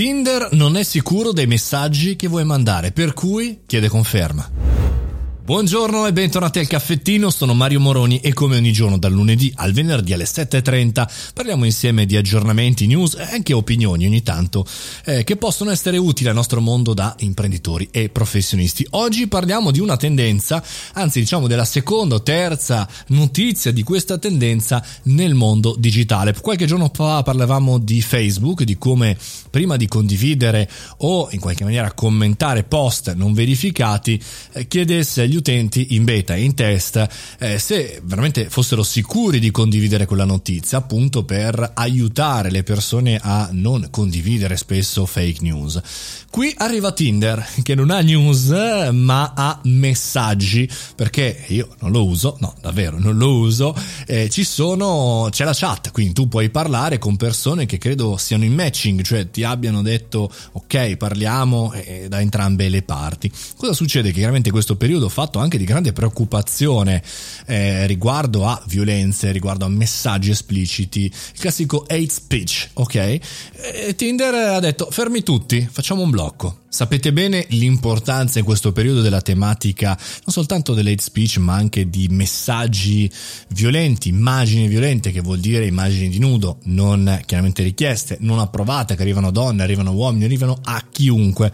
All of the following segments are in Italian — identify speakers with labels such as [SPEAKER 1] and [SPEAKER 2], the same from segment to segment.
[SPEAKER 1] Tinder non è sicuro dei messaggi che vuoi mandare, per cui chiede conferma. Buongiorno e bentornati al caffettino, sono Mario Moroni e come ogni giorno dal lunedì al venerdì alle 7.30 parliamo insieme di aggiornamenti, news e anche opinioni ogni tanto eh, che possono essere utili al nostro mondo da imprenditori e professionisti. Oggi parliamo di una tendenza, anzi diciamo della seconda o terza notizia di questa tendenza nel mondo digitale. Qualche giorno fa parlavamo di Facebook, di come prima di condividere o in qualche maniera commentare post non verificati eh, chiedesse agli utenti in beta e in test eh, se veramente fossero sicuri di condividere quella notizia, appunto per aiutare le persone a non condividere spesso fake news. Qui arriva Tinder che non ha news ma ha messaggi perché io non lo uso, no davvero non lo uso, eh, ci sono, c'è la chat, quindi tu puoi parlare con persone che credo siano in matching, cioè ti abbiano detto ok parliamo eh, da entrambe le parti. Cosa succede? Che chiaramente questo periodo fatto fatto anche di grande preoccupazione eh, riguardo a violenze, riguardo a messaggi espliciti, il classico hate speech, ok? E Tinder ha detto fermi tutti, facciamo un blocco. Sapete bene l'importanza in questo periodo della tematica non soltanto dell'hate speech ma anche di messaggi violenti, immagini violente che vuol dire immagini di nudo non chiaramente richieste, non approvate che arrivano donne, arrivano uomini, arrivano a chiunque.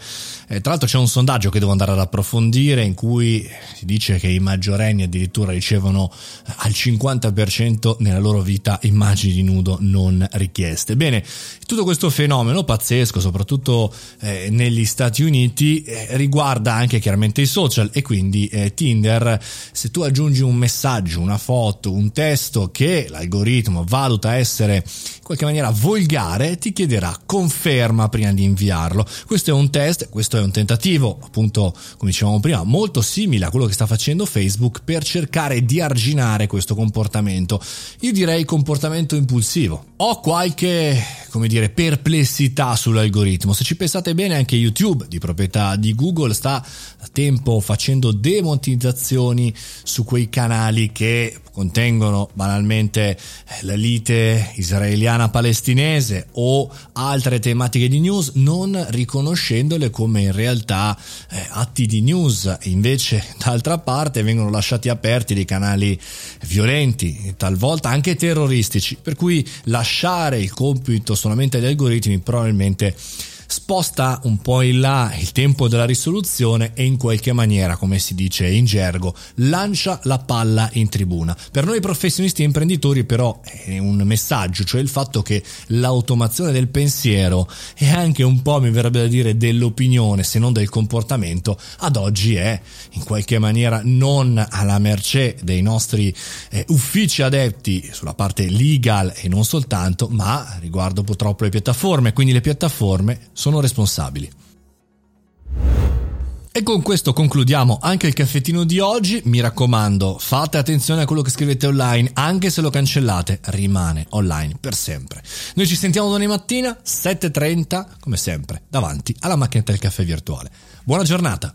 [SPEAKER 1] Eh, tra l'altro c'è un sondaggio che devo andare ad approfondire in cui si dice che i maggiorenni addirittura ricevono al 50% nella loro vita immagini di nudo non richieste. Bene, tutto questo fenomeno pazzesco, soprattutto eh, negli Stati Stati Uniti eh, riguarda anche chiaramente i social e quindi eh, Tinder se tu aggiungi un messaggio, una foto, un testo che l'algoritmo valuta essere in qualche maniera volgare ti chiederà conferma prima di inviarlo. Questo è un test, questo è un tentativo appunto come dicevamo prima molto simile a quello che sta facendo Facebook per cercare di arginare questo comportamento. Io direi comportamento impulsivo. Ho qualche come dire perplessità sull'algoritmo. Se ci pensate bene anche YouTube di proprietà di Google sta da tempo facendo demonetizzazioni su quei canali che contengono banalmente eh, la lite israeliana-palestinese o altre tematiche di news non riconoscendole come in realtà eh, atti di news invece d'altra parte vengono lasciati aperti dei canali violenti talvolta anche terroristici per cui lasciare il compito solamente agli algoritmi probabilmente sposta un po' in là il tempo della risoluzione e in qualche maniera, come si dice in gergo, lancia la palla in tribuna. Per noi professionisti e imprenditori però è un messaggio, cioè il fatto che l'automazione del pensiero e anche un po' mi verrebbe da dire dell'opinione, se non del comportamento, ad oggi è in qualche maniera non alla mercé dei nostri eh, uffici adepti sulla parte legal e non soltanto, ma riguardo purtroppo le piattaforme, quindi le piattaforme sono responsabili. E con questo concludiamo anche il caffettino di oggi. Mi raccomando, fate attenzione a quello che scrivete online, anche se lo cancellate, rimane online per sempre. Noi ci sentiamo domani mattina, 7.30, come sempre, davanti alla macchinetta del caffè virtuale. Buona giornata!